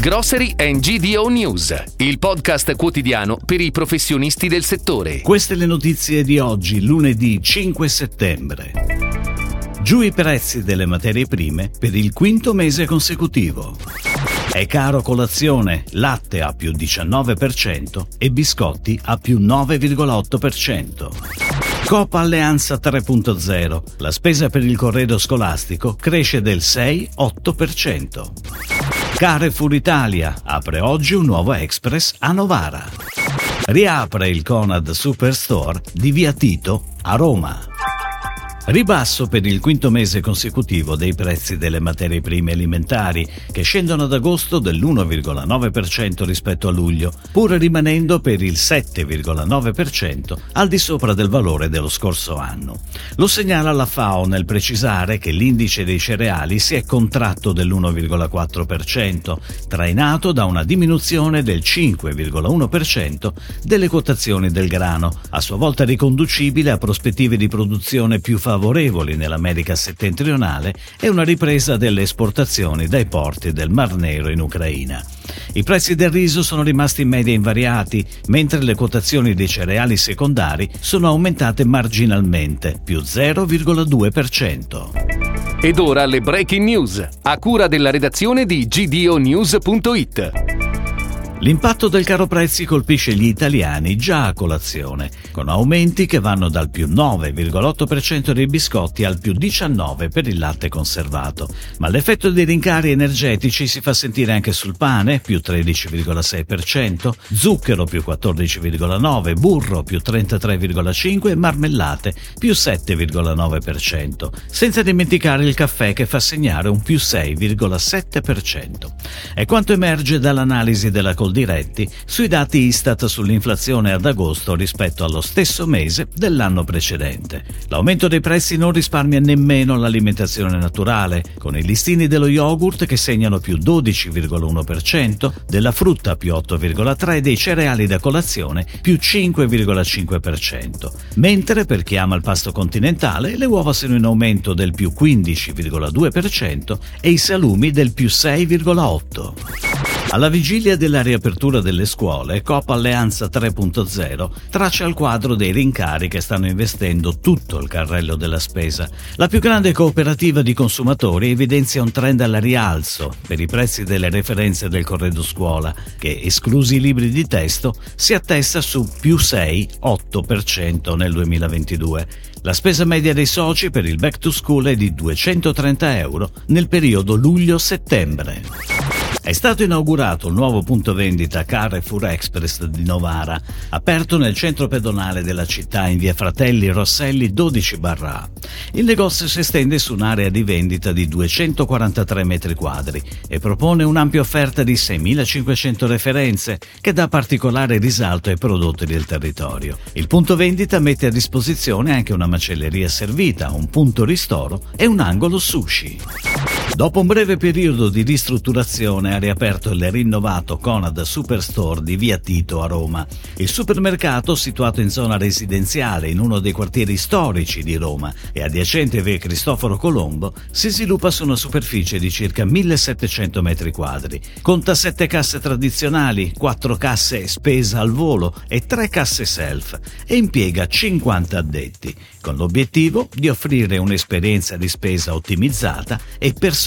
Grocery and GDO News, il podcast quotidiano per i professionisti del settore. Queste le notizie di oggi, lunedì 5 settembre. Giù i prezzi delle materie prime per il quinto mese consecutivo. È caro colazione, latte a più 19% e biscotti a più 9,8%. Copa Alleanza 3.0. La spesa per il corredo scolastico cresce del 6-8%. Carrefour Italia apre oggi un nuovo Express a Novara. Riapre il Conad Superstore di Via Tito a Roma. Ribasso per il quinto mese consecutivo dei prezzi delle materie prime alimentari, che scendono ad agosto dell'1,9% rispetto a luglio, pur rimanendo per il 7,9% al di sopra del valore dello scorso anno. Lo segnala la FAO nel precisare che l'indice dei cereali si è contratto dell'1,4%, trainato da una diminuzione del 5,1% delle quotazioni del grano, a sua volta riconducibile a prospettive di produzione più favorevoli favorevoli nell'America settentrionale e una ripresa delle esportazioni dai porti del Mar Nero in Ucraina. I prezzi del riso sono rimasti in media invariati, mentre le quotazioni dei cereali secondari sono aumentate marginalmente, più 0,2%. Ed ora le breaking news, a cura della redazione di gdonews.it. L'impatto del caro prezzi colpisce gli italiani già a colazione, con aumenti che vanno dal più 9,8% dei biscotti al più 19% per il latte conservato. Ma l'effetto dei rincari energetici si fa sentire anche sul pane, più 13,6%, zucchero più 14,9%, burro più 33,5% e marmellate più 7,9%, senza dimenticare il caffè che fa segnare un più 6,7%. È quanto emerge dall'analisi della coltivazione diretti sui dati Istat sull'inflazione ad agosto rispetto allo stesso mese dell'anno precedente. L'aumento dei prezzi non risparmia nemmeno l'alimentazione naturale, con i listini dello yogurt che segnano più 12,1%, della frutta più 8,3% e dei cereali da colazione più 5,5%, mentre per chi ama il pasto continentale le uova sono in aumento del più 15,2% e i salumi del più 6,8%. Alla vigilia della riapertura delle scuole, Coop Alleanza 3.0 traccia il quadro dei rincari che stanno investendo tutto il carrello della spesa. La più grande cooperativa di consumatori evidenzia un trend al rialzo per i prezzi delle referenze del corredo scuola, che, esclusi i libri di testo, si attesta su più 6-8% nel 2022. La spesa media dei soci per il back to school è di 230 euro nel periodo luglio-settembre. È stato inaugurato il nuovo punto vendita Carrefour Express di Novara, aperto nel centro pedonale della città in via Fratelli Rosselli 12 barra A. Il negozio si estende su un'area di vendita di 243 metri quadri e propone un'ampia offerta di 6.500 referenze che dà particolare risalto ai prodotti del territorio. Il punto vendita mette a disposizione anche una macelleria servita, un punto ristoro e un angolo sushi. Dopo un breve periodo di ristrutturazione ha riaperto il rinnovato Conad Superstore di Via Tito a Roma. Il supermercato, situato in zona residenziale in uno dei quartieri storici di Roma e adiacente via Cristoforo Colombo, si sviluppa su una superficie di circa 1700 metri quadri. Conta 7 casse tradizionali, 4 casse spesa al volo e 3 casse self e impiega 50 addetti, con l'obiettivo di offrire un'esperienza di spesa ottimizzata e personalizzata